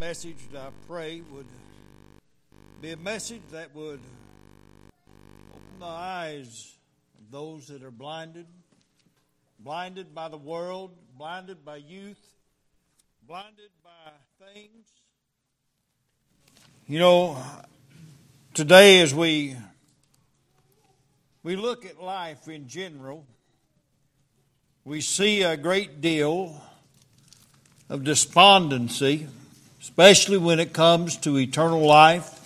message that I pray would be a message that would open the eyes of those that are blinded, blinded by the world, blinded by youth, blinded by things. You know, today as we we look at life in general, we see a great deal of despondency, especially when it comes to eternal life,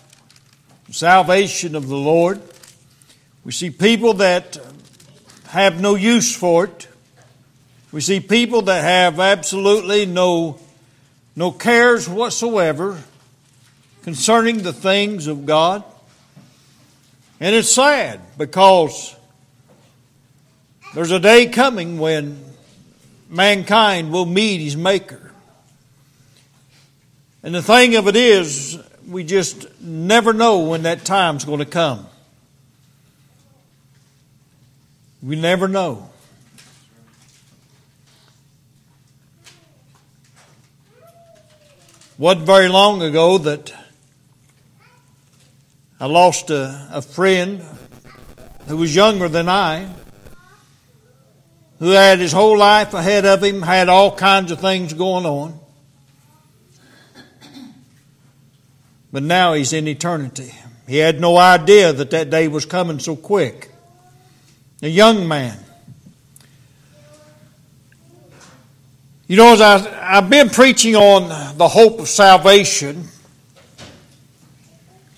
salvation of the Lord. We see people that have no use for it. We see people that have absolutely no, no cares whatsoever concerning the things of God. And it's sad because there's a day coming when mankind will meet his Maker. And the thing of it is, we just never know when that time's going to come. We never know. Wasn't very long ago that I lost a, a friend who was younger than I, who had his whole life ahead of him, had all kinds of things going on. But now he's in eternity. He had no idea that that day was coming so quick. A young man. You know, as I, I've been preaching on the hope of salvation,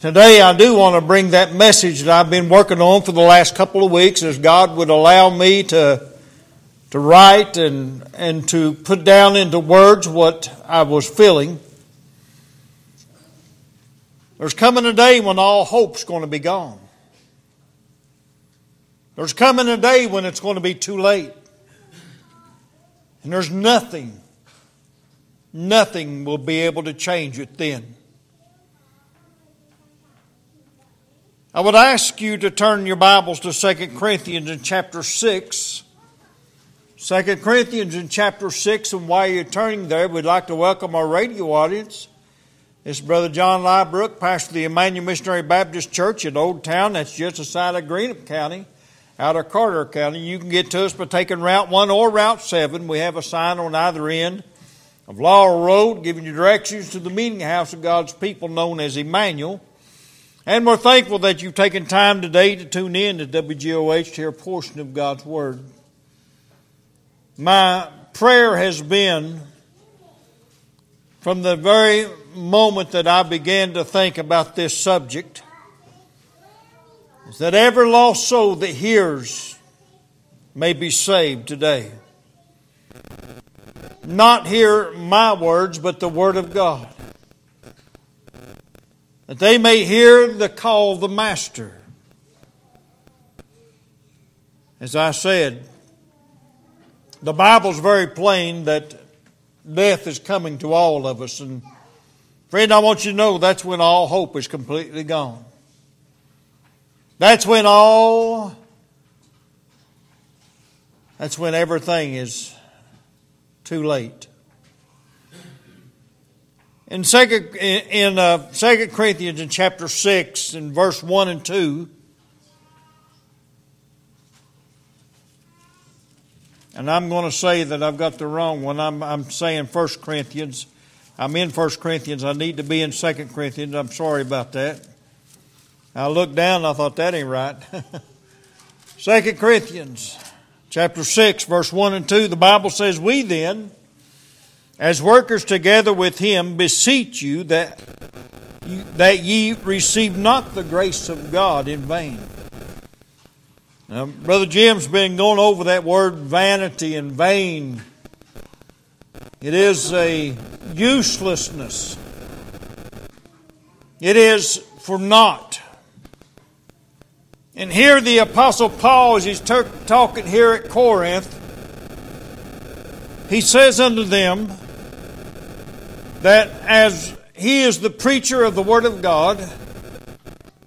today I do want to bring that message that I've been working on for the last couple of weeks as God would allow me to, to write and, and to put down into words what I was feeling. There's coming a day when all hope's going to be gone. There's coming a day when it's going to be too late. And there's nothing, nothing will be able to change it then. I would ask you to turn your Bibles to 2 Corinthians in chapter 6. 2 Corinthians in chapter 6, and while you're turning there, we'd like to welcome our radio audience. This is Brother John Liebrook, pastor of the Emmanuel Missionary Baptist Church in Old Town. That's just outside of Greenup County, out of Carter County. You can get to us by taking Route 1 or Route 7. We have a sign on either end of Laurel Road giving you directions to the meeting house of God's people known as Emmanuel. And we're thankful that you've taken time today to tune in to WGOH to hear a portion of God's Word. My prayer has been from the very moment that I began to think about this subject is that every lost soul that hears may be saved today. Not hear my words, but the Word of God. That they may hear the call of the Master. As I said, the Bible's very plain that death is coming to all of us. And friend, I want you to know that's when all hope is completely gone. That's when all, that's when everything is too late. In second in uh, Second Corinthians in chapter six in verse one and two, And I'm going to say that I've got the wrong one. I'm, I'm saying 1 Corinthians. I'm in 1 Corinthians. I need to be in 2 Corinthians. I'm sorry about that. I looked down and I thought that ain't right. 2 Corinthians chapter 6, verse 1 and 2, the Bible says, We then, as workers together with him, beseech you that, you, that ye receive not the grace of God in vain. Now, Brother Jim's been going over that word vanity and vain. It is a uselessness. It is for naught. And here the Apostle Paul, as he's ter- talking here at Corinth, he says unto them that as he is the preacher of the Word of God,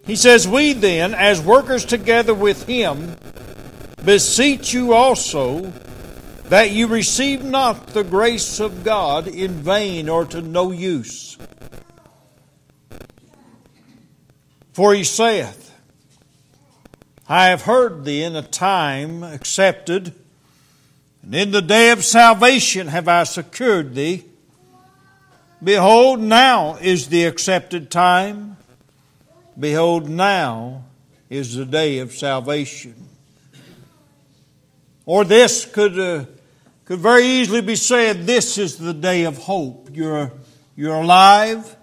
he says, We then, as workers together with him, beseech you also that you receive not the grace of God in vain or to no use. For he saith, I have heard thee in a time accepted, and in the day of salvation have I secured thee. Behold, now is the accepted time. Behold, now is the day of salvation. Or this could, uh, could very easily be said this is the day of hope. You're, you're alive,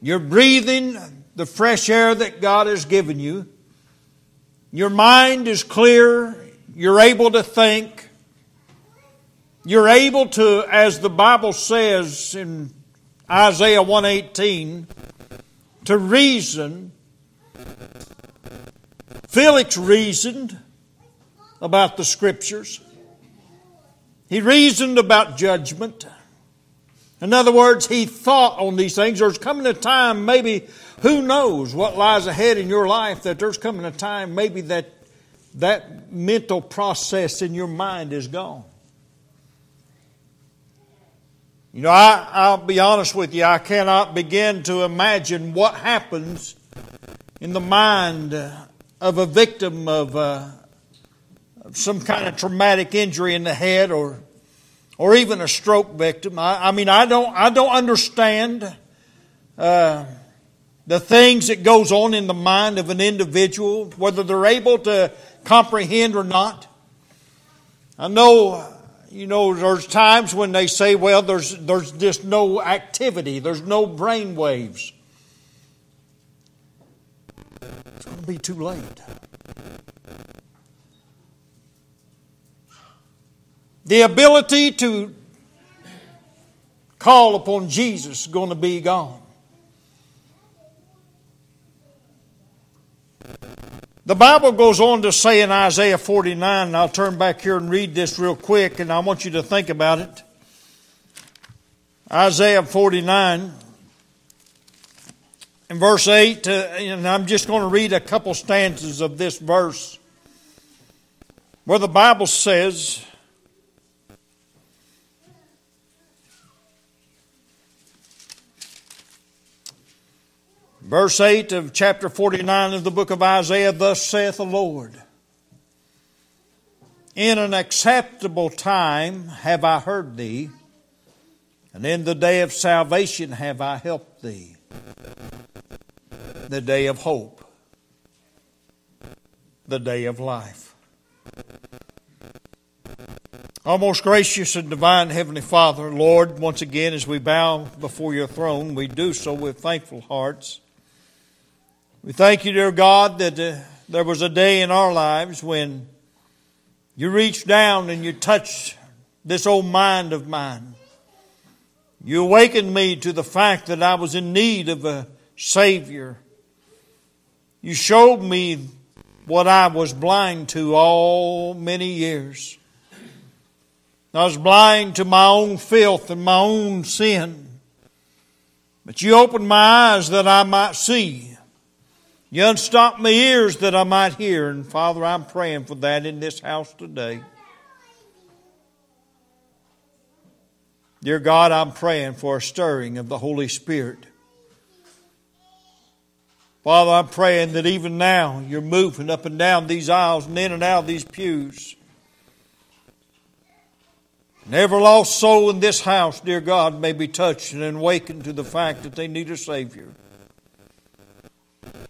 you're breathing the fresh air that God has given you, your mind is clear, you're able to think. You're able to, as the Bible says in Isaiah 118, to reason. Felix reasoned about the scriptures. He reasoned about judgment. In other words, he thought on these things. There's coming a time, maybe, who knows what lies ahead in your life, that there's coming a time, maybe, that that mental process in your mind is gone. You know, I, I'll be honest with you, I cannot begin to imagine what happens in the mind of a victim of, uh, some kind of traumatic injury in the head or, or even a stroke victim. I, I mean, I don't, I don't understand uh, the things that goes on in the mind of an individual, whether they're able to comprehend or not. I know you know, there's times when they say, well, there's, there's just no activity, there's no brain waves. It's going to be too late. The ability to call upon Jesus is going to be gone. The Bible goes on to say in Isaiah 49, and I'll turn back here and read this real quick, and I want you to think about it. Isaiah 49, in verse 8, uh, and I'm just going to read a couple stanzas of this verse, where the Bible says, Verse 8 of chapter 49 of the book of Isaiah Thus saith the Lord, In an acceptable time have I heard thee, and in the day of salvation have I helped thee, the day of hope, the day of life. Our most gracious and divine Heavenly Father, Lord, once again as we bow before your throne, we do so with thankful hearts. We thank you, dear God, that uh, there was a day in our lives when you reached down and you touched this old mind of mine. You awakened me to the fact that I was in need of a Savior. You showed me what I was blind to all many years. I was blind to my own filth and my own sin. But you opened my eyes that I might see you unstop my ears that I might hear. And Father, I'm praying for that in this house today. Dear God, I'm praying for a stirring of the Holy Spirit. Father, I'm praying that even now you're moving up and down these aisles and in and out of these pews. And every lost soul in this house, dear God, may be touched and awakened to the fact that they need a Savior.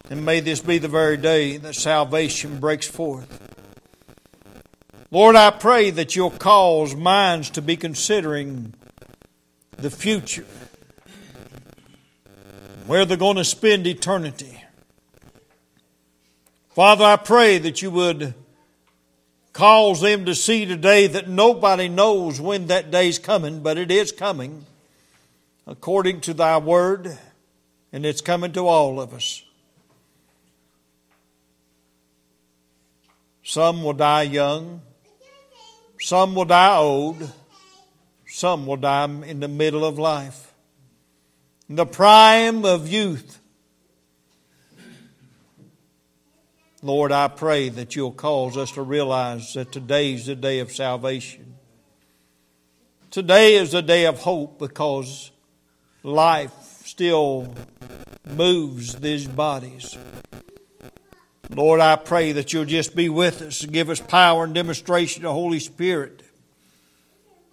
And may this be the very day that salvation breaks forth. Lord, I pray that you'll cause minds to be considering the future, where they're going to spend eternity. Father, I pray that you would cause them to see today that nobody knows when that day's coming, but it is coming according to thy word, and it's coming to all of us. Some will die young. Some will die old. Some will die in the middle of life. In the prime of youth. Lord, I pray that you'll cause us to realize that today's the day of salvation. Today is a day of hope because life still moves these bodies. Lord, I pray that you'll just be with us and give us power and demonstration of the Holy Spirit.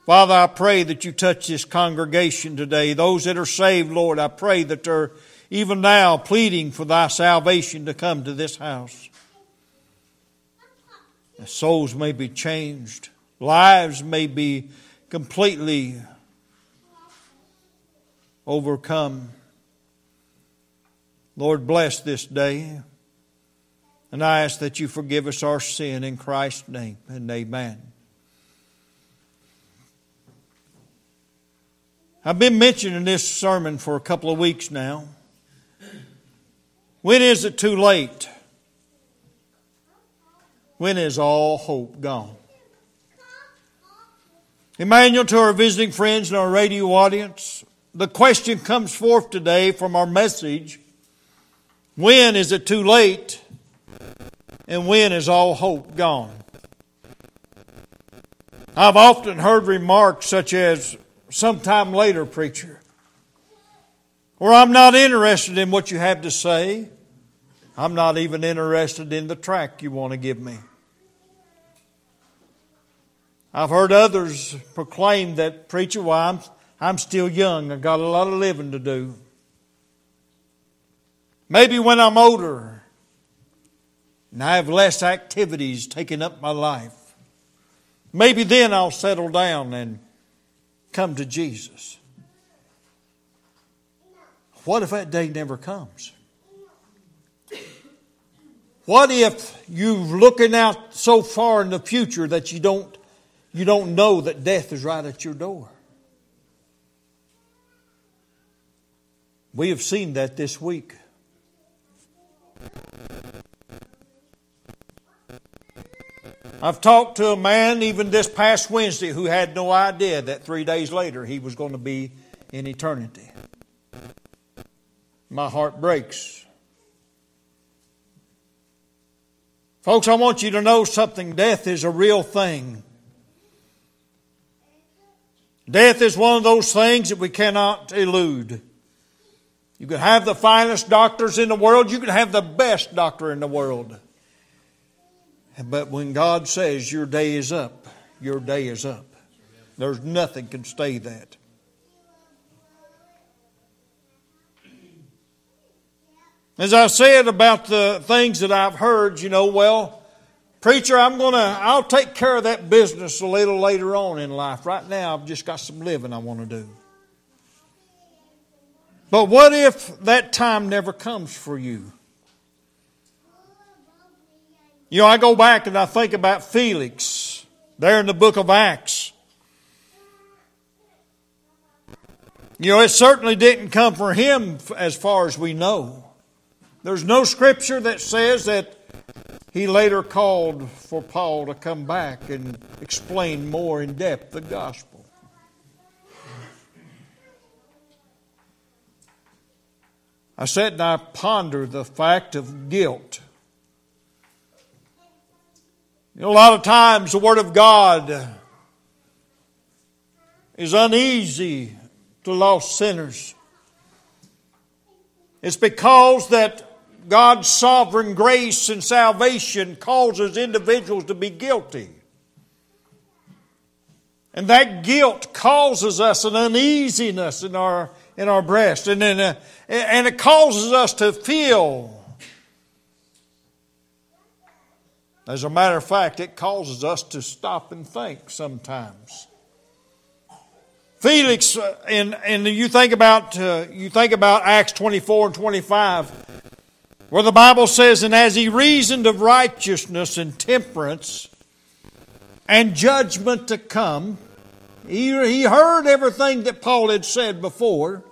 Father, I pray that you touch this congregation today. Those that are saved, Lord, I pray that they're even now pleading for thy salvation to come to this house. That souls may be changed, lives may be completely overcome. Lord, bless this day. And I ask that you forgive us our sin in Christ's name. And amen. I've been mentioning this sermon for a couple of weeks now. When is it too late? When is all hope gone? Emmanuel, to our visiting friends and our radio audience, the question comes forth today from our message when is it too late and when is all hope gone? I've often heard remarks such as, sometime later, preacher, or I'm not interested in what you have to say. I'm not even interested in the track you want to give me. I've heard others proclaim that, preacher, well, I'm, I'm still young. I've got a lot of living to do. Maybe when I'm older and I have less activities taking up my life, maybe then I'll settle down and come to Jesus. What if that day never comes? What if you're looking out so far in the future that you don't you don't know that death is right at your door. We have seen that this week. I've talked to a man even this past Wednesday who had no idea that three days later he was going to be in eternity. My heart breaks. Folks, I want you to know something. Death is a real thing. Death is one of those things that we cannot elude. You can have the finest doctors in the world, you can have the best doctor in the world. But when God says your day is up, your day is up. There's nothing can stay that. As I said about the things that I've heard, you know, well, Preacher, I'm going to, I'll take care of that business a little later on in life. Right now, I've just got some living I want to do. But what if that time never comes for you? You know, I go back and I think about Felix there in the book of Acts. You know, it certainly didn't come for him as far as we know. There's no scripture that says that he later called for Paul to come back and explain more in depth the gospel. I sat and I pondered the fact of guilt. A lot of times the Word of God is uneasy to lost sinners. It's because that God's sovereign grace and salvation causes individuals to be guilty. And that guilt causes us an uneasiness in our, in our breast. And, then, uh, and it causes us to feel. As a matter of fact, it causes us to stop and think sometimes. Felix, uh, and, and you think about uh, you think about Acts twenty four and twenty five where the Bible says, And as he reasoned of righteousness and temperance and judgment to come, he, he heard everything that Paul had said before.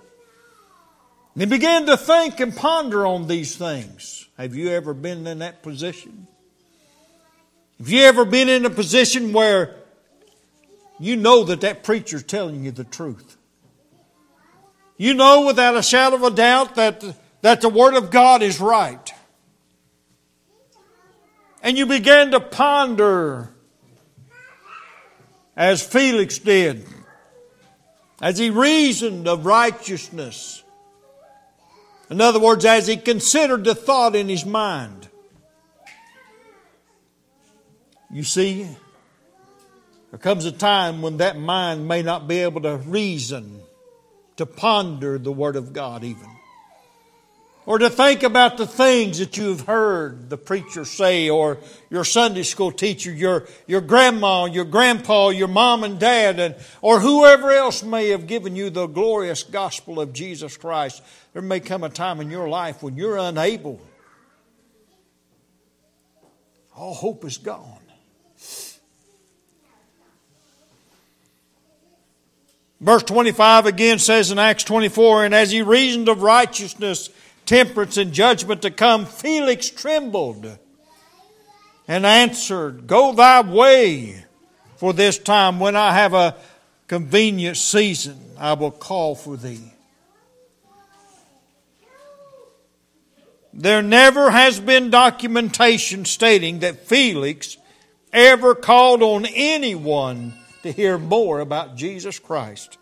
And he began to think and ponder on these things. Have you ever been in that position? Have you ever been in a position where you know that that preacher's telling you the truth? You know without a shadow of a doubt that that the Word of God is right. And you begin to ponder, as Felix did, as he reasoned of righteousness. In other words, as he considered the thought in his mind. You see, there comes a time when that mind may not be able to reason, to ponder the Word of God even. Or to think about the things that you've heard the preacher say, or your Sunday school teacher, your, your grandma, your grandpa, your mom and dad, and, or whoever else may have given you the glorious gospel of Jesus Christ. There may come a time in your life when you're unable. All hope is gone. Verse 25 again says in Acts 24, And as he reasoned of righteousness, temperance, and judgment to come, Felix trembled and answered, Go thy way, for this time when I have a convenient season, I will call for thee. There never has been documentation stating that Felix ever called on anyone to hear more about Jesus Christ.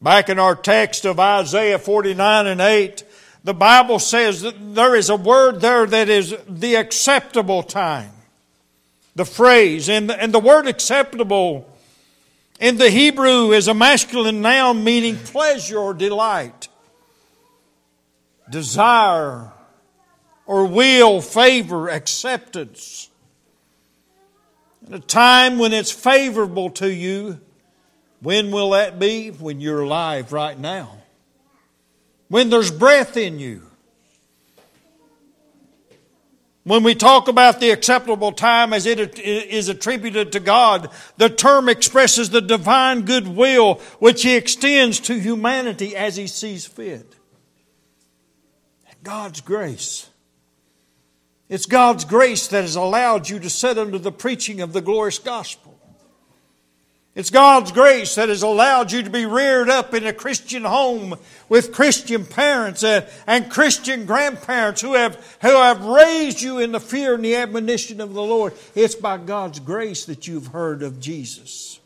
Back in our text of Isaiah 49 and 8, the Bible says that there is a word there that is the acceptable time. The phrase, and and the word acceptable in the Hebrew is a masculine noun meaning pleasure or delight, desire or will, favor, acceptance. A time when it's favorable to you, when will that be? When you're alive right now. When there's breath in you. When we talk about the acceptable time as it is attributed to God, the term expresses the divine goodwill which He extends to humanity as He sees fit. God's grace. It's God's grace that has allowed you to sit under the preaching of the glorious gospel. It's God's grace that has allowed you to be reared up in a Christian home with Christian parents and, and Christian grandparents who have, who have raised you in the fear and the admonition of the Lord. It's by God's grace that you've heard of Jesus.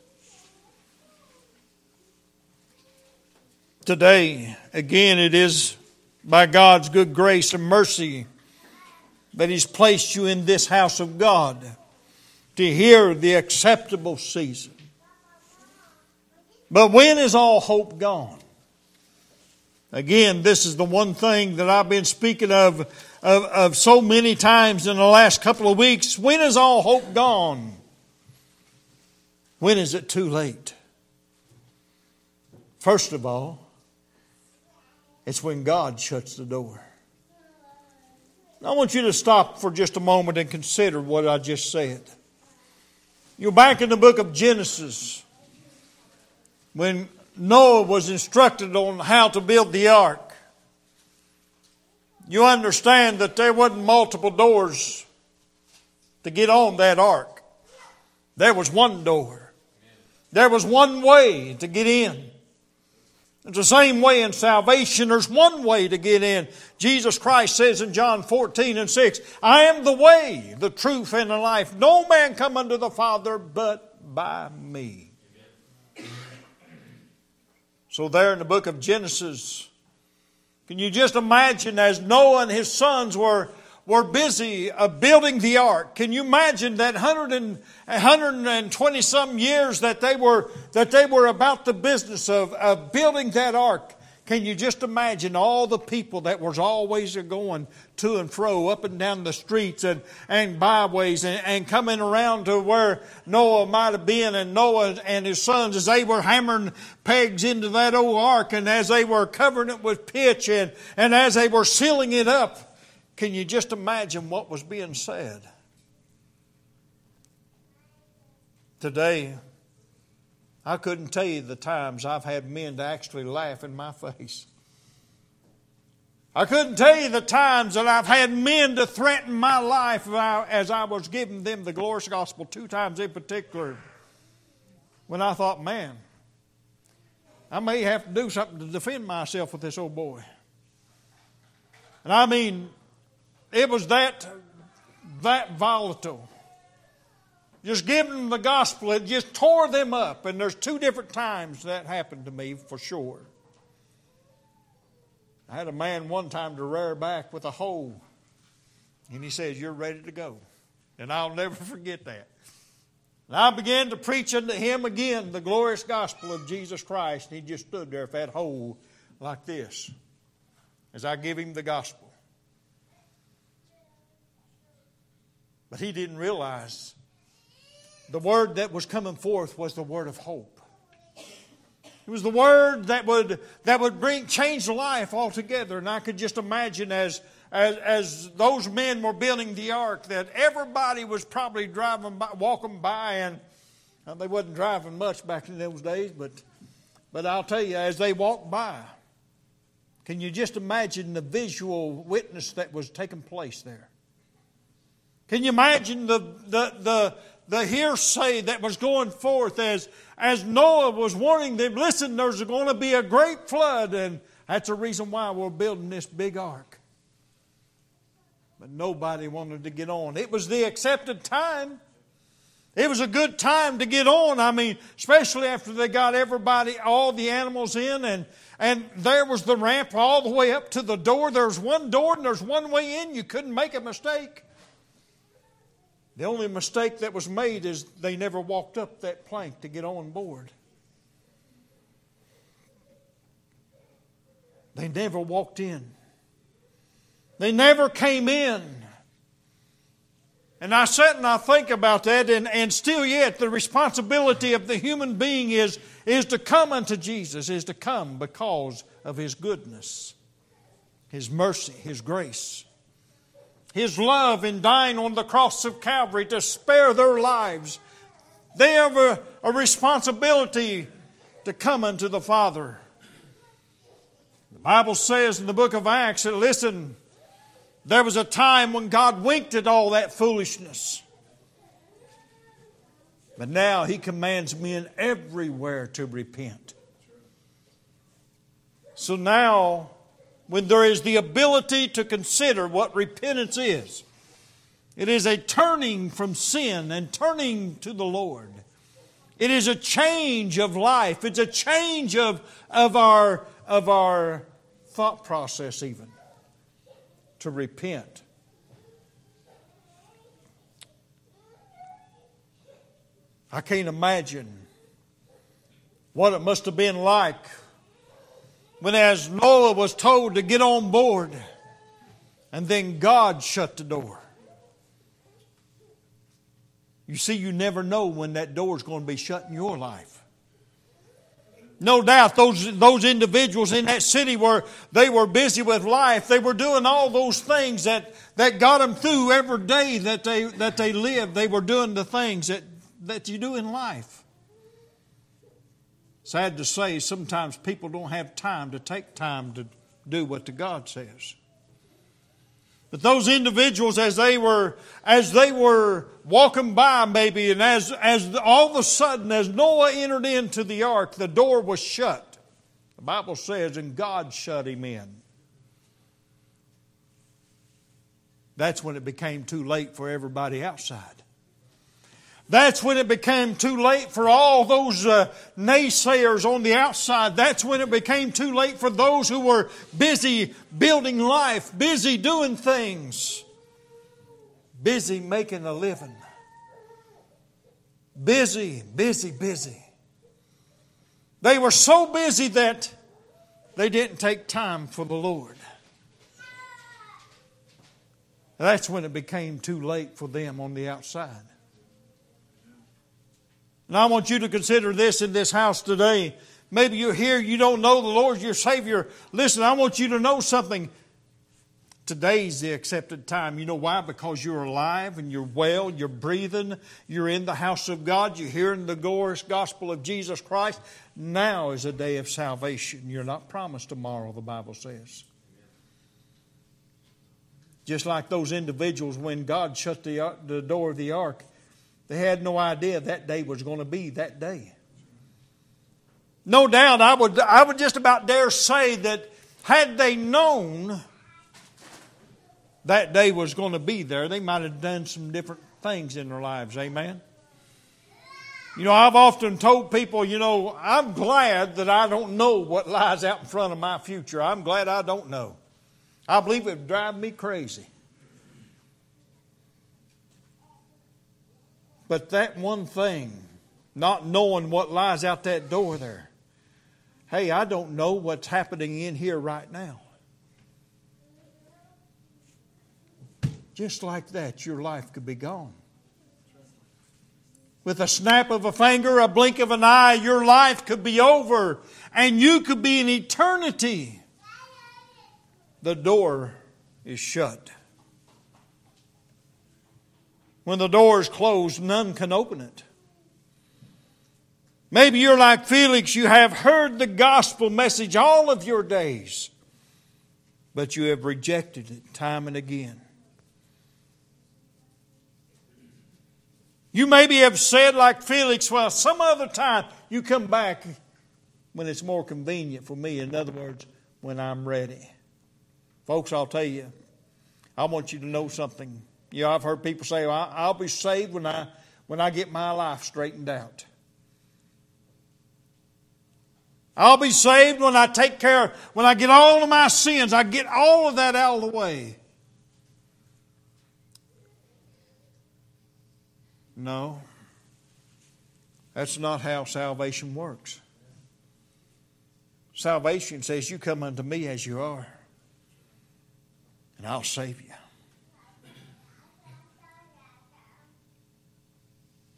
Today, again, it is by God's good grace and mercy that He's placed you in this house of God to hear the acceptable season. But when is all hope gone? Again, this is the one thing that I've been speaking of, of, of so many times in the last couple of weeks. When is all hope gone? When is it too late? First of all, it's when God shuts the door. I want you to stop for just a moment and consider what I just said. You're back in the book of Genesis when Noah was instructed on how to build the ark. You understand that there wasn't multiple doors to get on that ark. There was one door. There was one way to get in. It's the same way in salvation. There's one way to get in. Jesus Christ says in John 14 and 6, I am the way, the truth, and the life. No man come unto the Father but by me. So, there in the book of Genesis, can you just imagine as Noah and his sons were were busy uh, building the ark. Can you imagine that 100 and, 120 some years that they were, that they were about the business of, of building that ark? Can you just imagine all the people that was always going to and fro up and down the streets and, and byways and, and coming around to where Noah might have been and Noah and his sons as they were hammering pegs into that old ark and as they were covering it with pitch and, and as they were sealing it up can you just imagine what was being said? Today, I couldn't tell you the times I've had men to actually laugh in my face. I couldn't tell you the times that I've had men to threaten my life as I was giving them the glorious gospel, two times in particular, when I thought, man, I may have to do something to defend myself with this old boy. And I mean, it was that, that volatile. just giving them the gospel, it just tore them up. And there's two different times that happened to me for sure. I had a man one time to rear back with a hoe, and he says, You're ready to go. And I'll never forget that. And I began to preach unto him again the glorious gospel of Jesus Christ, and he just stood there with that hole like this as I give him the gospel. But he didn't realize the word that was coming forth was the word of hope. It was the word that would, that would bring, change life altogether. And I could just imagine as, as, as those men were building the ark that everybody was probably driving by, walking by, and well, they wasn't driving much back in those days, but, but I'll tell you, as they walked by, can you just imagine the visual witness that was taking place there? Can you imagine the, the, the, the hearsay that was going forth as, as Noah was warning them, listen, there's going to be a great flood, and that's the reason why we're building this big ark. But nobody wanted to get on. It was the accepted time. It was a good time to get on. I mean, especially after they got everybody, all the animals in, and, and there was the ramp all the way up to the door. There's one door and there's one way in. You couldn't make a mistake. The only mistake that was made is they never walked up that plank to get on board. They never walked in. They never came in. And I sit and I think about that, and, and still yet the responsibility of the human being is, is to come unto Jesus, is to come because of His goodness, His mercy, His grace. His love in dying on the cross of Calvary to spare their lives. They have a, a responsibility to come unto the Father. The Bible says in the book of Acts that, listen, there was a time when God winked at all that foolishness. But now He commands men everywhere to repent. So now when there is the ability to consider what repentance is. It is a turning from sin and turning to the Lord. It is a change of life. It's a change of, of, our, of our thought process, even, to repent. I can't imagine what it must have been like when as Noah was told to get on board, and then God shut the door. You see, you never know when that door is going to be shut in your life. No doubt those, those individuals in that city were, they were busy with life. They were doing all those things that, that got them through every day that they, that they lived. They were doing the things that, that you do in life. Sad to say, sometimes people don't have time to take time to do what the God says. But those individuals, as they were, as they were walking by, maybe, and as, as all of a sudden, as Noah entered into the ark, the door was shut. The Bible says, and God shut him in. That's when it became too late for everybody outside. That's when it became too late for all those uh, naysayers on the outside. That's when it became too late for those who were busy building life, busy doing things, busy making a living. Busy, busy, busy. They were so busy that they didn't take time for the Lord. That's when it became too late for them on the outside. And I want you to consider this in this house today. Maybe you're here, you don't know the Lord your Savior. Listen, I want you to know something. Today's the accepted time. You know why? Because you're alive and you're well, you're breathing, you're in the house of God, you're hearing the glorious gospel of Jesus Christ. Now is a day of salvation. You're not promised tomorrow, the Bible says. Just like those individuals when God shut the, the door of the ark, they had no idea that day was going to be that day. No doubt, I would, I would just about dare say that had they known that day was going to be there, they might have done some different things in their lives. Amen? You know, I've often told people, you know, I'm glad that I don't know what lies out in front of my future. I'm glad I don't know. I believe it would drive me crazy. But that one thing, not knowing what lies out that door there, hey, I don't know what's happening in here right now. Just like that, your life could be gone. With a snap of a finger, a blink of an eye, your life could be over and you could be in eternity. The door is shut. When the door is closed, none can open it. Maybe you're like Felix, you have heard the gospel message all of your days, but you have rejected it time and again. You maybe have said, like Felix, well, some other time you come back when it's more convenient for me. In other words, when I'm ready. Folks, I'll tell you, I want you to know something. You know, I've heard people say, well, I'll be saved when I, when I get my life straightened out. I'll be saved when I take care, when I get all of my sins, I get all of that out of the way. No, that's not how salvation works. Salvation says, You come unto me as you are, and I'll save you.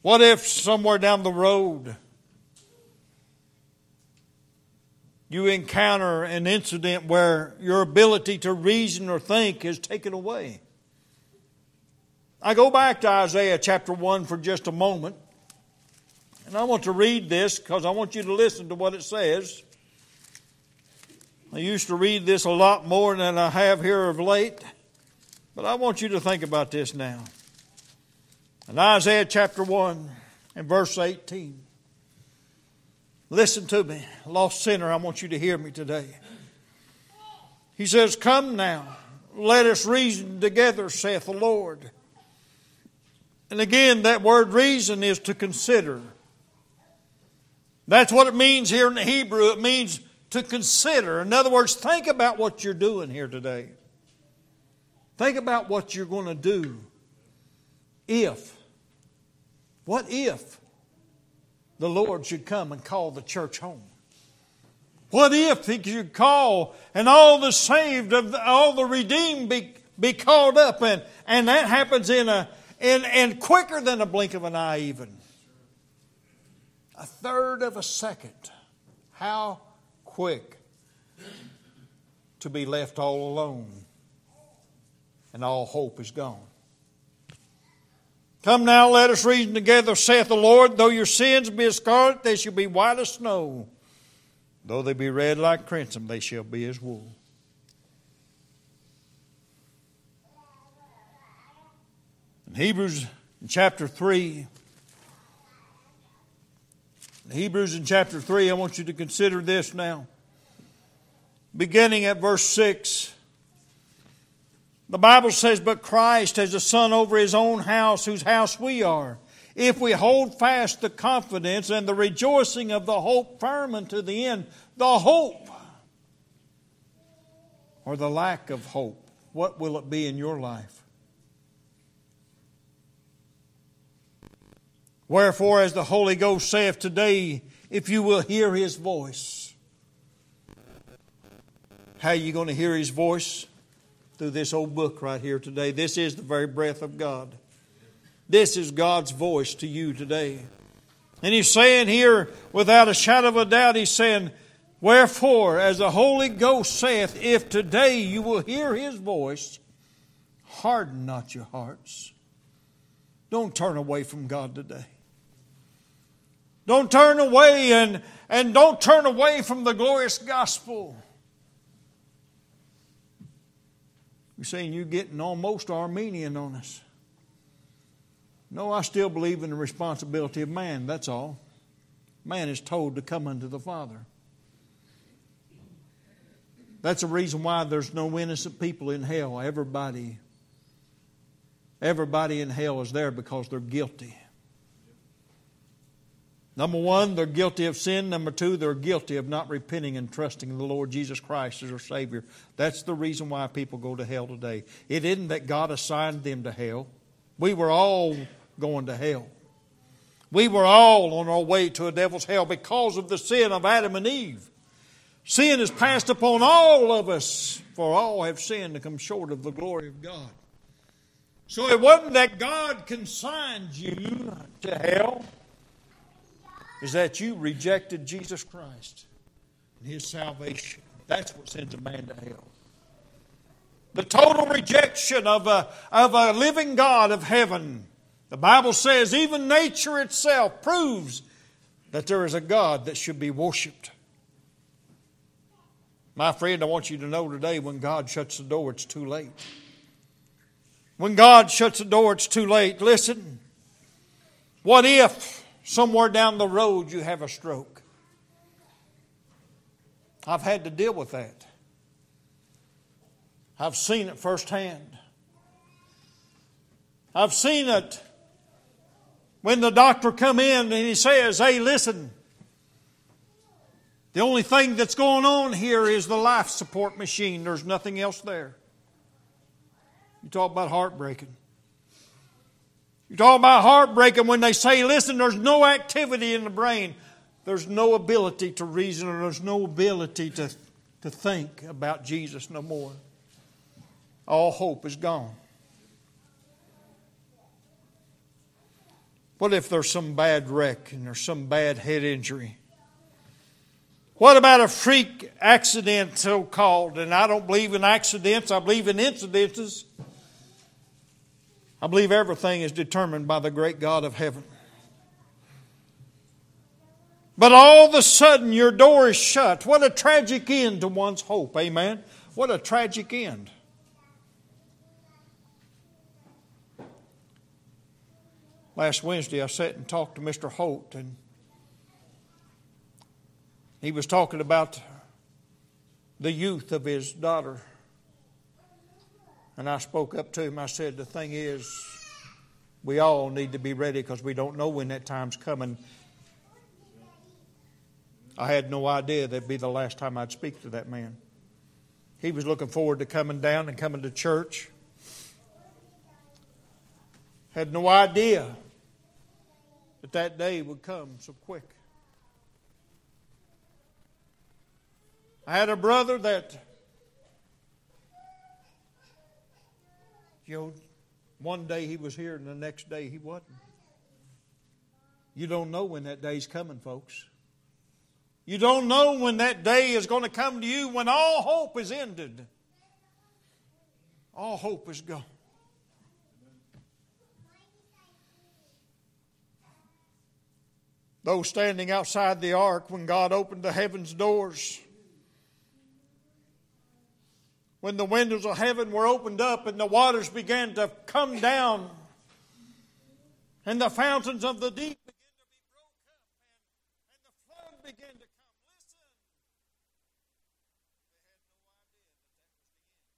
What if somewhere down the road you encounter an incident where your ability to reason or think is taken away? I go back to Isaiah chapter 1 for just a moment. And I want to read this because I want you to listen to what it says. I used to read this a lot more than I have here of late, but I want you to think about this now. In Isaiah chapter 1 and verse 18. Listen to me, lost sinner, I want you to hear me today. He says, Come now, let us reason together, saith the Lord. And again, that word reason is to consider. That's what it means here in the Hebrew. It means to consider. In other words, think about what you're doing here today. Think about what you're going to do if, what if the Lord should come and call the church home? What if He should call and all the saved, of all the redeemed be, be called up and, and that happens in a, in, and quicker than a blink of an eye, even. A third of a second. How quick to be left all alone and all hope is gone. Come now, let us reason together, saith the Lord. Though your sins be as scarlet, they shall be white as snow. Though they be red like crimson, they shall be as wool. In Hebrews in chapter 3, in Hebrews in chapter 3, I want you to consider this now. Beginning at verse 6, the Bible says, But Christ has a son over his own house, whose house we are. If we hold fast the confidence and the rejoicing of the hope firm unto the end, the hope or the lack of hope, what will it be in your life? Wherefore, as the Holy Ghost saith today, if you will hear his voice. How are you going to hear his voice? Through this old book right here today. This is the very breath of God. This is God's voice to you today. And he's saying here, without a shadow of a doubt, he's saying, Wherefore, as the Holy Ghost saith, if today you will hear his voice, harden not your hearts. Don't turn away from God today. Don't turn away and, and don't turn away from the glorious gospel. You're saying you're getting almost Arminian on us. No, I still believe in the responsibility of man, that's all. Man is told to come unto the Father. That's the reason why there's no innocent people in hell. Everybody, everybody in hell is there because they're guilty. Number one, they're guilty of sin. Number two, they're guilty of not repenting and trusting the Lord Jesus Christ as their Savior. That's the reason why people go to hell today. It isn't that God assigned them to hell. We were all going to hell. We were all on our way to a devil's hell because of the sin of Adam and Eve. Sin is passed upon all of us, for all have sinned to come short of the glory of God. So it wasn't that God consigned you to hell is that you rejected Jesus Christ and his salvation. That's what sends a man to hell. The total rejection of a, of a living God of heaven. The Bible says even nature itself proves that there is a God that should be worshiped. My friend, I want you to know today when God shuts the door, it's too late. When God shuts the door, it's too late. Listen, what if Somewhere down the road, you have a stroke. I've had to deal with that. I've seen it firsthand. I've seen it when the doctor come in and he says, "Hey, listen. The only thing that's going on here is the life support machine. There's nothing else there." You talk about heartbreaking. You talk about heartbreaking when they say, listen, there's no activity in the brain. There's no ability to reason or there's no ability to, to think about Jesus no more. All hope is gone. What if there's some bad wreck and there's some bad head injury? What about a freak accident, so called? And I don't believe in accidents, I believe in incidences. I believe everything is determined by the great God of heaven. But all of a sudden, your door is shut. What a tragic end to one's hope. Amen. What a tragic end. Last Wednesday, I sat and talked to Mr. Holt, and he was talking about the youth of his daughter. And I spoke up to him. I said, The thing is, we all need to be ready because we don't know when that time's coming. I had no idea that'd be the last time I'd speak to that man. He was looking forward to coming down and coming to church. Had no idea that that day would come so quick. I had a brother that You know, one day he was here and the next day he wasn't. You don't know when that day's coming, folks. You don't know when that day is going to come to you when all hope is ended. All hope is gone. Those standing outside the ark when God opened the heaven's doors when the windows of heaven were opened up and the waters began to come down and the fountains of the deep began to be broke up and, and the flood began to come. Listen. They had no idea that that was the end.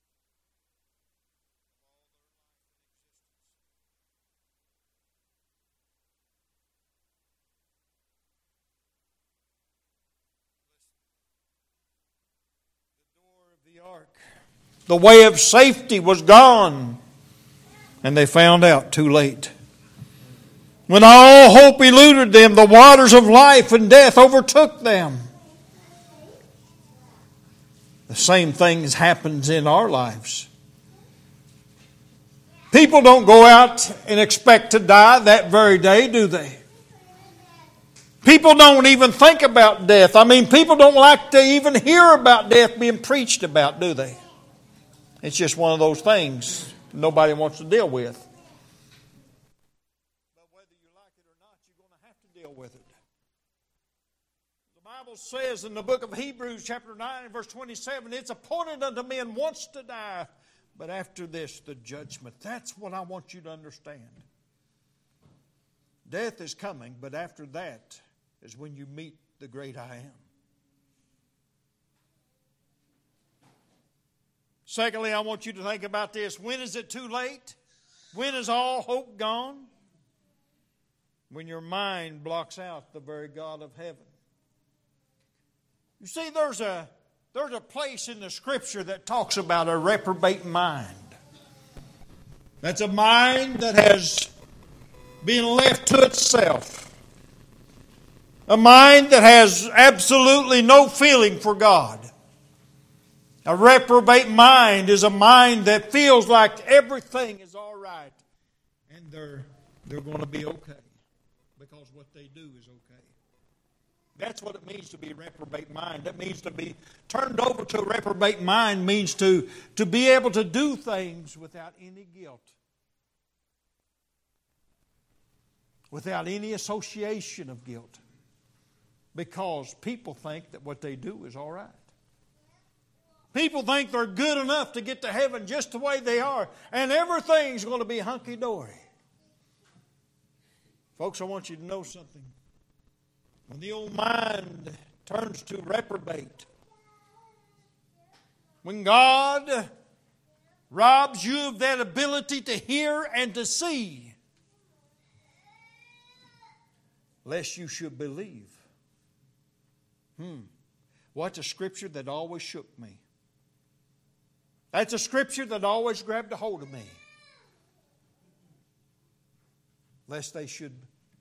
The door of the ark the way of safety was gone. And they found out too late. When all hope eluded them, the waters of life and death overtook them. The same thing happens in our lives. People don't go out and expect to die that very day, do they? People don't even think about death. I mean, people don't like to even hear about death being preached about, do they? It's just one of those things nobody wants to deal with. But whether you like it or not, you're going to have to deal with it. The Bible says in the book of Hebrews, chapter 9, verse 27, it's appointed unto men once to die, but after this, the judgment. That's what I want you to understand. Death is coming, but after that is when you meet the great I am. Secondly, I want you to think about this. When is it too late? When is all hope gone? when your mind blocks out the very God of heaven. You see, there's a, there's a place in the Scripture that talks about a reprobate mind. That's a mind that has been left to itself. A mind that has absolutely no feeling for God. A reprobate mind is a mind that feels like everything is all right and they're, they're going to be okay because what they do is okay. That's what it means to be a reprobate mind. That means to be turned over to a reprobate mind means to, to be able to do things without any guilt, without any association of guilt, because people think that what they do is all right. People think they're good enough to get to heaven just the way they are, and everything's going to be hunky dory. Folks, I want you to know something. When the old mind turns to reprobate, when God robs you of that ability to hear and to see, lest you should believe. Hmm. What's a scripture that always shook me? That's a scripture that always grabbed a hold of me. Lest they should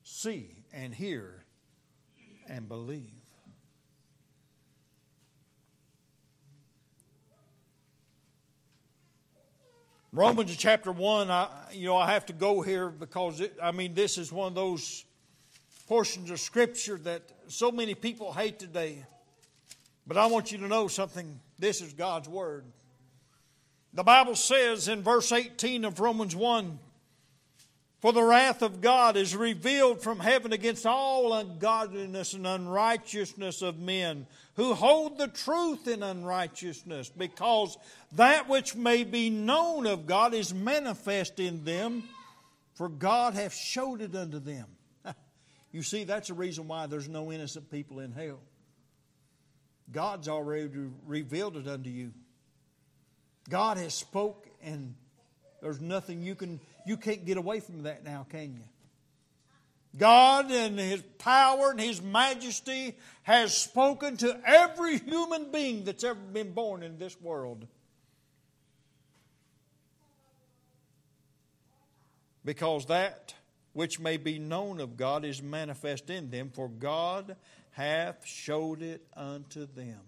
see and hear and believe. Romans chapter 1, I, you know, I have to go here because, it, I mean, this is one of those portions of Scripture that so many people hate today. But I want you to know something. This is God's Word. The Bible says in verse 18 of Romans 1 For the wrath of God is revealed from heaven against all ungodliness and unrighteousness of men who hold the truth in unrighteousness, because that which may be known of God is manifest in them, for God hath showed it unto them. you see, that's the reason why there's no innocent people in hell. God's already revealed it unto you. God has spoke and there's nothing you can you can't get away from that now, can you? God and His power and His majesty has spoken to every human being that's ever been born in this world. Because that which may be known of God is manifest in them, for God hath showed it unto them.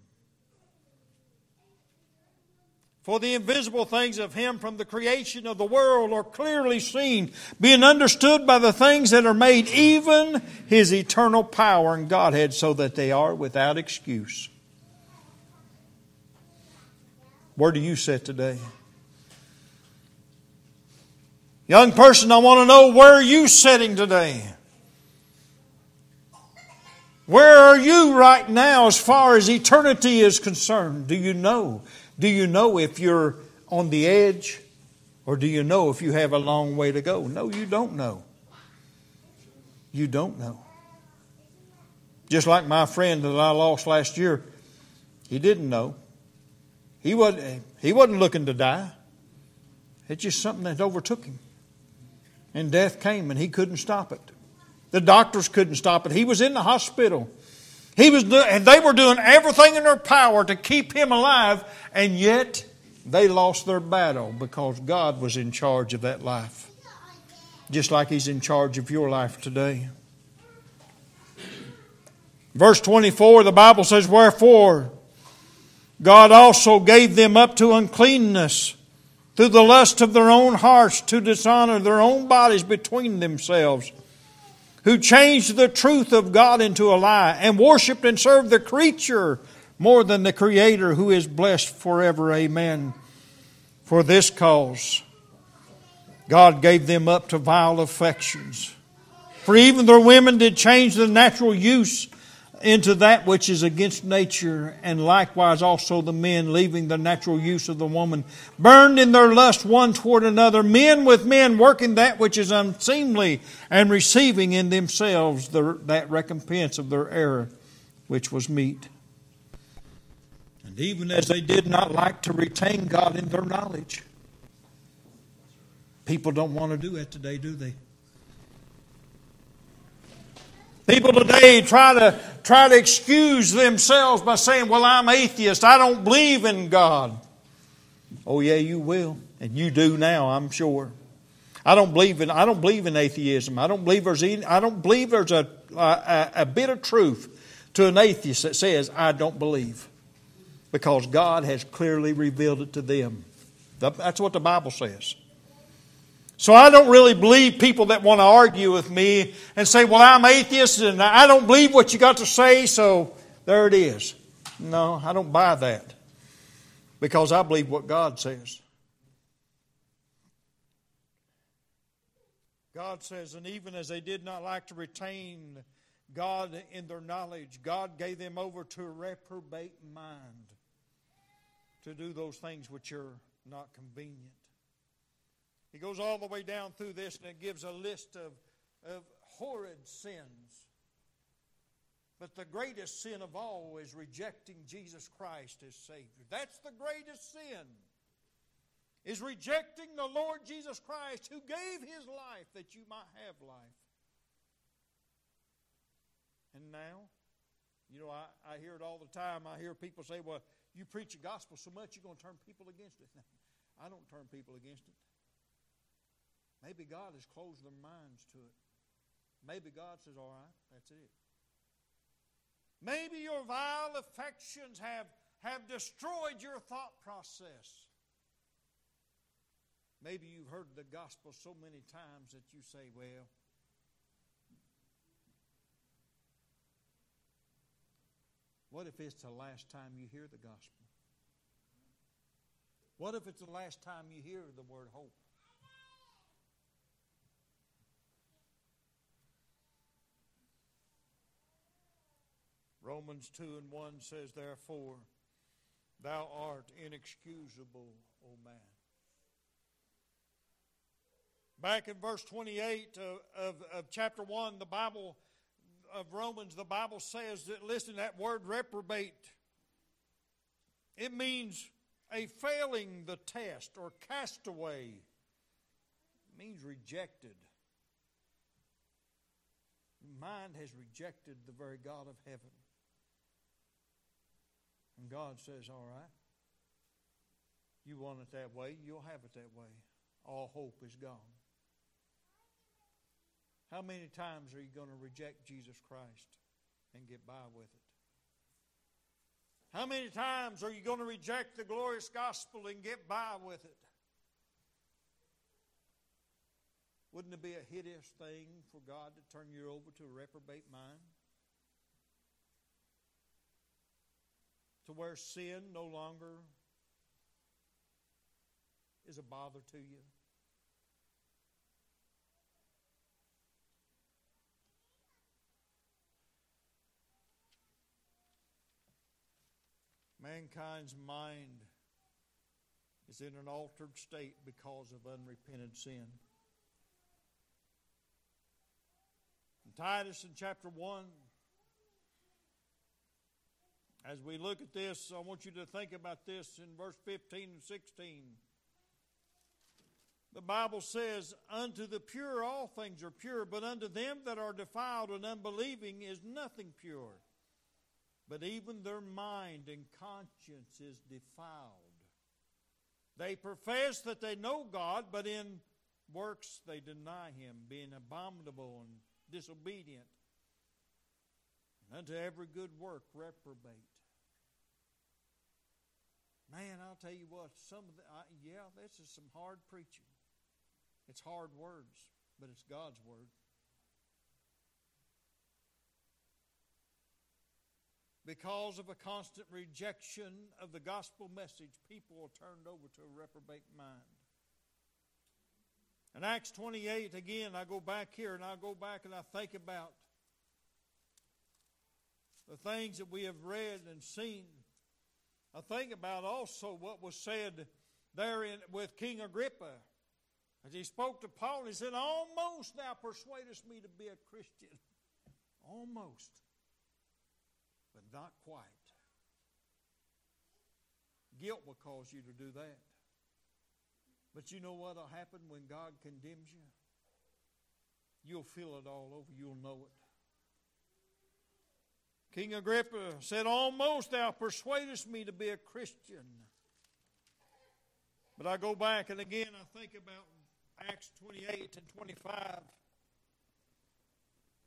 For the invisible things of Him from the creation of the world are clearly seen, being understood by the things that are made, even His eternal power and Godhead, so that they are without excuse. Where do you sit today? Young person, I want to know where are you sitting today? Where are you right now as far as eternity is concerned? Do you know? Do you know if you're on the edge or do you know if you have a long way to go? No, you don't know. You don't know. Just like my friend that I lost last year, he didn't know. He wasn't, he wasn't looking to die. It's just something that overtook him. And death came and he couldn't stop it. The doctors couldn't stop it. He was in the hospital. He was and they were doing everything in their power to keep him alive, and yet they lost their battle because God was in charge of that life. Just like He's in charge of your life today. Verse 24, the Bible says, Wherefore God also gave them up to uncleanness through the lust of their own hearts to dishonor their own bodies between themselves who changed the truth of God into a lie and worshiped and served the creature more than the Creator who is blessed forever. Amen. For this cause, God gave them up to vile affections. For even their women did change the natural use into that which is against nature, and likewise also the men, leaving the natural use of the woman, burned in their lust one toward another, men with men working that which is unseemly, and receiving in themselves the, that recompense of their error, which was meet. And even as they did not like to retain God in their knowledge, people don't want to do that today, do they? People today try to try to excuse themselves by saying, "Well, I'm atheist. I don't believe in God." Oh yeah, you will, and you do now, I'm sure. I don't believe in I don't believe in atheism. I don't believe there's any, I don't believe there's a, a a bit of truth to an atheist that says I don't believe, because God has clearly revealed it to them. That's what the Bible says. So I don't really believe people that want to argue with me and say, well, I'm atheist and I don't believe what you got to say, so there it is. No, I don't buy that because I believe what God says. God says, and even as they did not like to retain God in their knowledge, God gave them over to a reprobate mind to do those things which are not convenient. He goes all the way down through this and it gives a list of, of horrid sins. But the greatest sin of all is rejecting Jesus Christ as Savior. That's the greatest sin. Is rejecting the Lord Jesus Christ who gave his life that you might have life. And now, you know, I, I hear it all the time. I hear people say, well, you preach the gospel so much you're going to turn people against it. I don't turn people against it. Maybe God has closed their minds to it. Maybe God says, all right, that's it. Maybe your vile affections have, have destroyed your thought process. Maybe you've heard the gospel so many times that you say, well, what if it's the last time you hear the gospel? What if it's the last time you hear the word hope? Romans 2 and 1 says, Therefore, thou art inexcusable, O man. Back in verse 28 of, of, of, chapter 1, the Bible of Romans, the Bible says that, listen, that word reprobate, it means a failing the test or castaway. It means rejected. Mind has rejected the very God of heaven. And God says, All right, you want it that way, you'll have it that way. All hope is gone. How many times are you going to reject Jesus Christ and get by with it? How many times are you going to reject the glorious gospel and get by with it? Wouldn't it be a hideous thing for God to turn you over to a reprobate mind? To where sin no longer is a bother to you? Mankind's mind is in an altered state because of unrepented sin. In Titus in chapter 1, as we look at this, I want you to think about this in verse 15 and 16. The Bible says, Unto the pure all things are pure, but unto them that are defiled and unbelieving is nothing pure. But even their mind and conscience is defiled. They profess that they know God, but in works they deny Him, being abominable and disobedient. And unto every good work reprobate. Man, I'll tell you what, some of the, I, yeah, this is some hard preaching. It's hard words, but it's God's word. Because of a constant rejection of the gospel message, people are turned over to a reprobate mind. In Acts 28, again, I go back here and I go back and I think about the things that we have read and seen. I think about also what was said there in, with King Agrippa. As he spoke to Paul, he said, Almost thou persuadest me to be a Christian. Almost. But not quite. Guilt will cause you to do that. But you know what will happen when God condemns you? You'll feel it all over. You'll know it. King Agrippa said, Almost thou persuadest me to be a Christian. But I go back and again I think about Acts 28 and 25,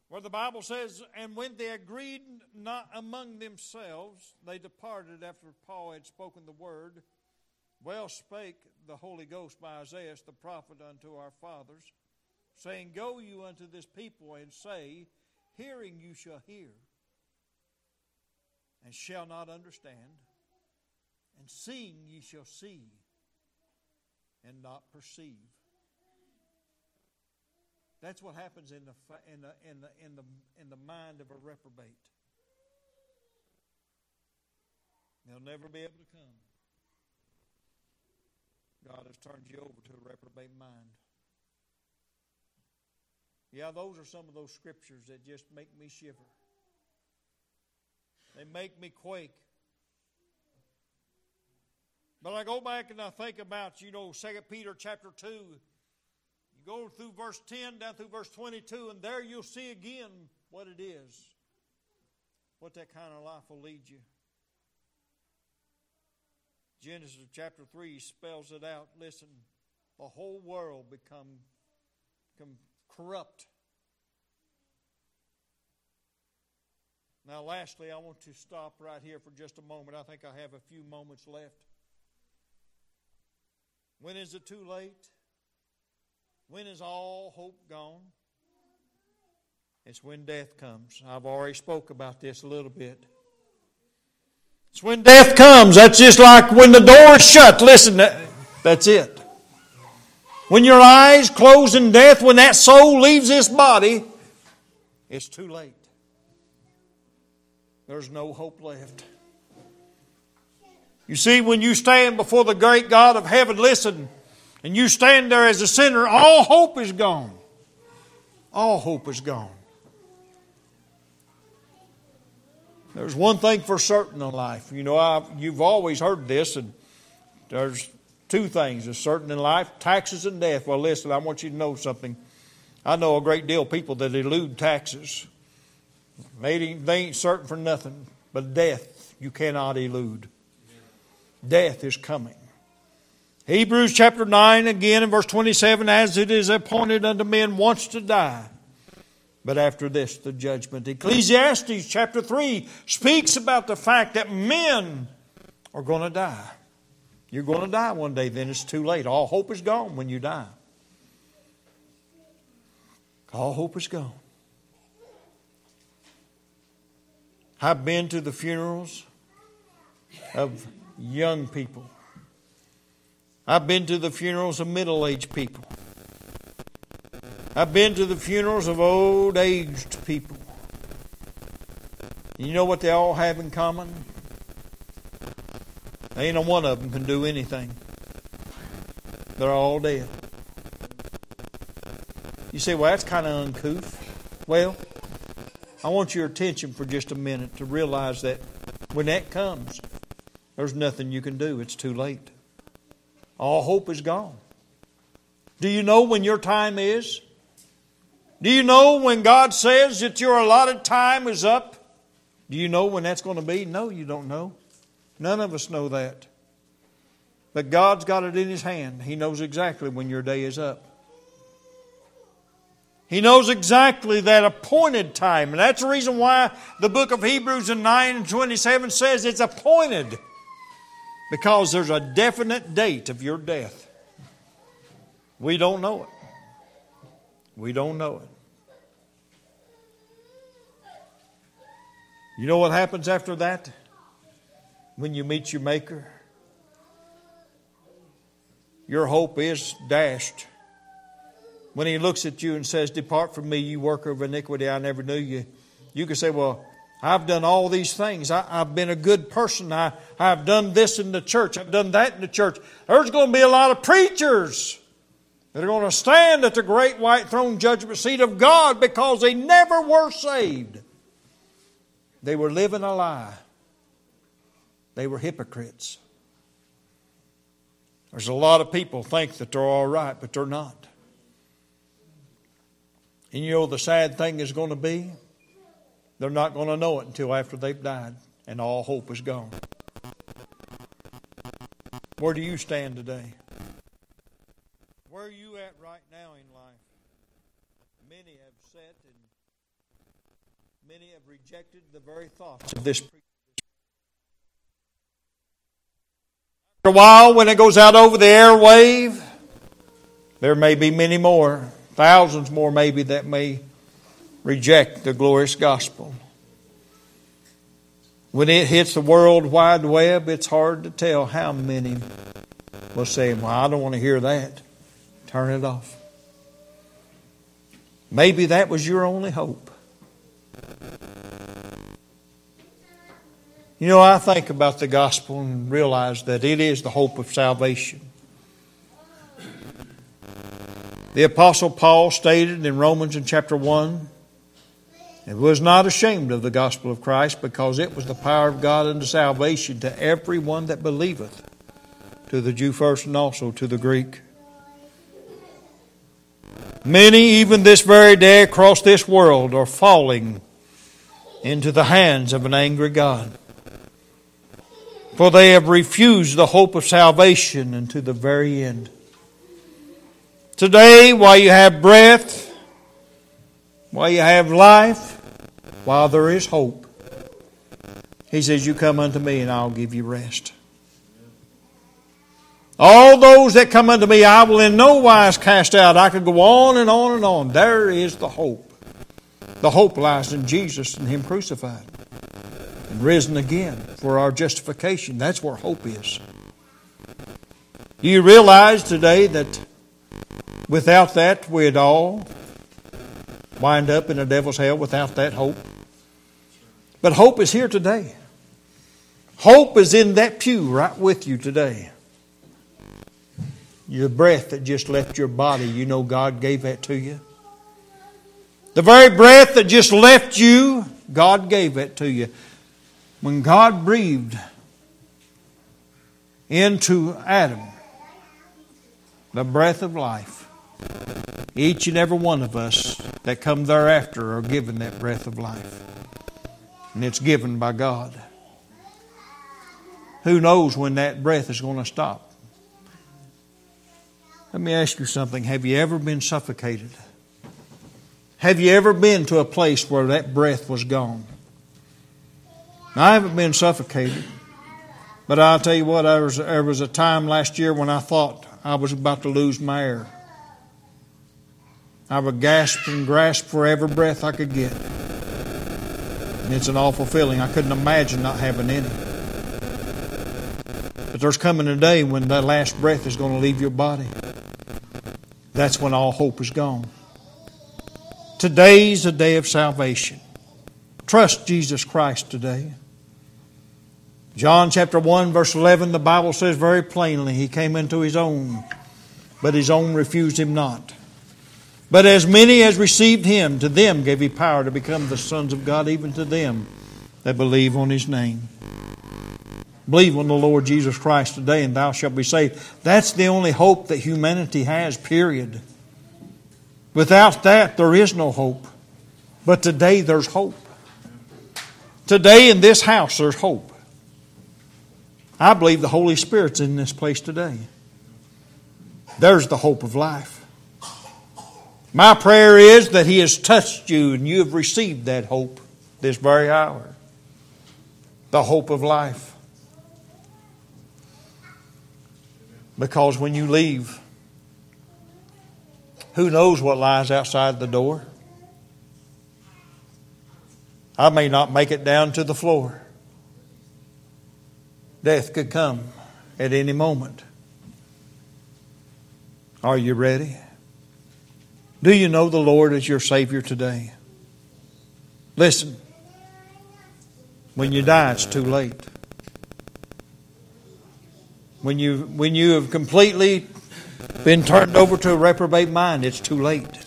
where the Bible says, And when they agreed not among themselves, they departed after Paul had spoken the word. Well spake the Holy Ghost by Isaiah the prophet unto our fathers, saying, Go you unto this people and say, Hearing you shall hear, and shall not understand, and seeing ye shall see, and not perceive. That's what happens in the, in the, in the, in the, in the mind of a reprobate. They'll never be able to come. God has turned you over to a reprobate mind. Yeah, those are some of those scriptures that just make me shiver. They make me quake. But I go back and I think about, you know, 2 Peter chapter 2. You go through verse 10 down through verse 22, and there you'll see again what it is, what that kind of life will lead you. Genesis chapter 3 spells it out. Listen, the whole world become, become corrupt. Now, lastly, I want to stop right here for just a moment. I think I have a few moments left. When is it too late? When is all hope gone? It's when death comes. I've already spoke about this a little bit. It's when death comes. That's just like when the door is shut. Listen, that's it. When your eyes close in death, when that soul leaves this body, it's too late. There's no hope left. You see, when you stand before the great God of heaven, listen, and you stand there as a sinner, all hope is gone. All hope is gone. There's one thing for certain in life. You know, I've, you've always heard this, and there's two things that's certain in life taxes and death. Well, listen, I want you to know something. I know a great deal of people that elude taxes. They ain't, certain for nothing, but death you cannot elude. Death is coming. Hebrews chapter 9, again in verse 27, as it is appointed unto men once to die but after this, the judgment. Ecclesiastes chapter 3 speaks about the fact that men are going to die. You're going to die one day, then it's too late. All hope is gone when you die. All hope is gone. I've been to the funerals of young people. I've been to the funerals of middle aged people. I've been to the funerals of old aged people. You know what they all have in common? Ain't a one of them can do anything. They're all dead. You say, well, that's kind of uncouth. Well, I want your attention for just a minute to realize that when that comes, there's nothing you can do. It's too late. All hope is gone. Do you know when your time is? Do you know when God says that your allotted time is up? Do you know when that's going to be? No, you don't know. None of us know that. But God's got it in His hand. He knows exactly when your day is up. He knows exactly that appointed time. And that's the reason why the book of Hebrews in 9 and 27 says it's appointed. Because there's a definite date of your death. We don't know it. We don't know it. You know what happens after that? When you meet your Maker? Your hope is dashed. When He looks at you and says, Depart from me, you worker of iniquity, I never knew you. You can say, Well, I've done all these things. I, have been a good person. I, I've done this in the church. I've done that in the church. There's going to be a lot of preachers that are going to stand at the great white throne judgment seat of God because they never were saved. They were living a lie. They were hypocrites. There's a lot of people think that they're all right, but they're not. And you know the sad thing is going to be? they're not going to know it until after they've died and all hope is gone. Where do you stand today? Where are you at right now in life? Many have sat and many have rejected the very thoughts of this. Preacher. After a while, when it goes out over the airwave, there may be many more, thousands more maybe, that may reject the glorious gospel. When it hits the World Wide Web, it's hard to tell how many will say, Well, I don't want to hear that. Turn it off. Maybe that was your only hope. You know, I think about the gospel and realize that it is the hope of salvation. The Apostle Paul stated in Romans in chapter 1 it was not ashamed of the gospel of Christ because it was the power of God unto salvation to every one that believeth, to the Jew first and also to the Greek. Many, even this very day across this world, are falling into the hands of an angry God. For they have refused the hope of salvation unto the very end. Today, while you have breath, while you have life, while there is hope. He says, You come unto me and I'll give you rest. All those that come unto me, I will in no wise cast out. I could go on and on and on. There is the hope. The hope lies in Jesus and Him crucified and risen again for our justification. That's where hope is. Do you realize today that without that, we'd all wind up in a devil's hell without that hope? But hope is here today. Hope is in that pew right with you today. Your breath that just left your body, you know God gave that to you. The very breath that just left you, God gave it to you. When God breathed into Adam the breath of life, each and every one of us that come thereafter are given that breath of life and it's given by God. Who knows when that breath is going to stop? Let me ask you something. Have you ever been suffocated? Have you ever been to a place where that breath was gone? Now, I haven't been suffocated, but I'll tell you what, there was, there was a time last year when I thought I was about to lose my air. I would gasp and grasp for every breath I could get. And it's an awful feeling. I couldn't imagine not having any. But there's coming a day when that last breath is going to leave your body. That's when all hope is gone. Today's a day of salvation. Trust Jesus Christ today. John chapter 1, verse 11, the Bible says very plainly, He came into His own, but His own refused Him not. But as many as received him, to them gave he power to become the sons of God, even to them that believe on his name. Believe on the Lord Jesus Christ today, and thou shalt be saved. That's the only hope that humanity has, period. Without that, there is no hope. But today, there's hope. Today, in this house, there's hope. I believe the Holy Spirit's in this place today. There's the hope of life. My prayer is that He has touched you and you have received that hope this very hour the hope of life. Because when you leave, who knows what lies outside the door? I may not make it down to the floor. Death could come at any moment. Are you ready? Do you know the Lord as your Savior today? Listen, when you die, it's too late. When you, when you have completely been turned over to a reprobate mind, it's too late.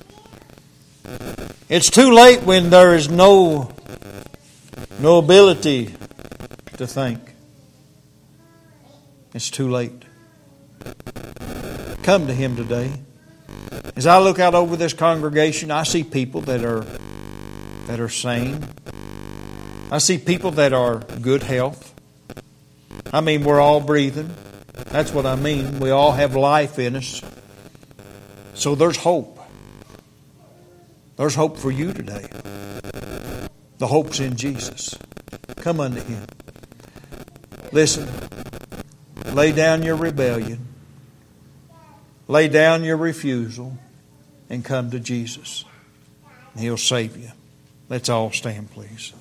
It's too late when there is no, no ability to think. It's too late. Come to Him today. As I look out over this congregation, I see people that are that are sane. I see people that are good health. I mean, we're all breathing. That's what I mean. We all have life in us. So there's hope. There's hope for you today. The hope's in Jesus. Come unto Him. Listen, lay down your rebellion, lay down your refusal, and come to Jesus. He'll save you. Let's all stand, please.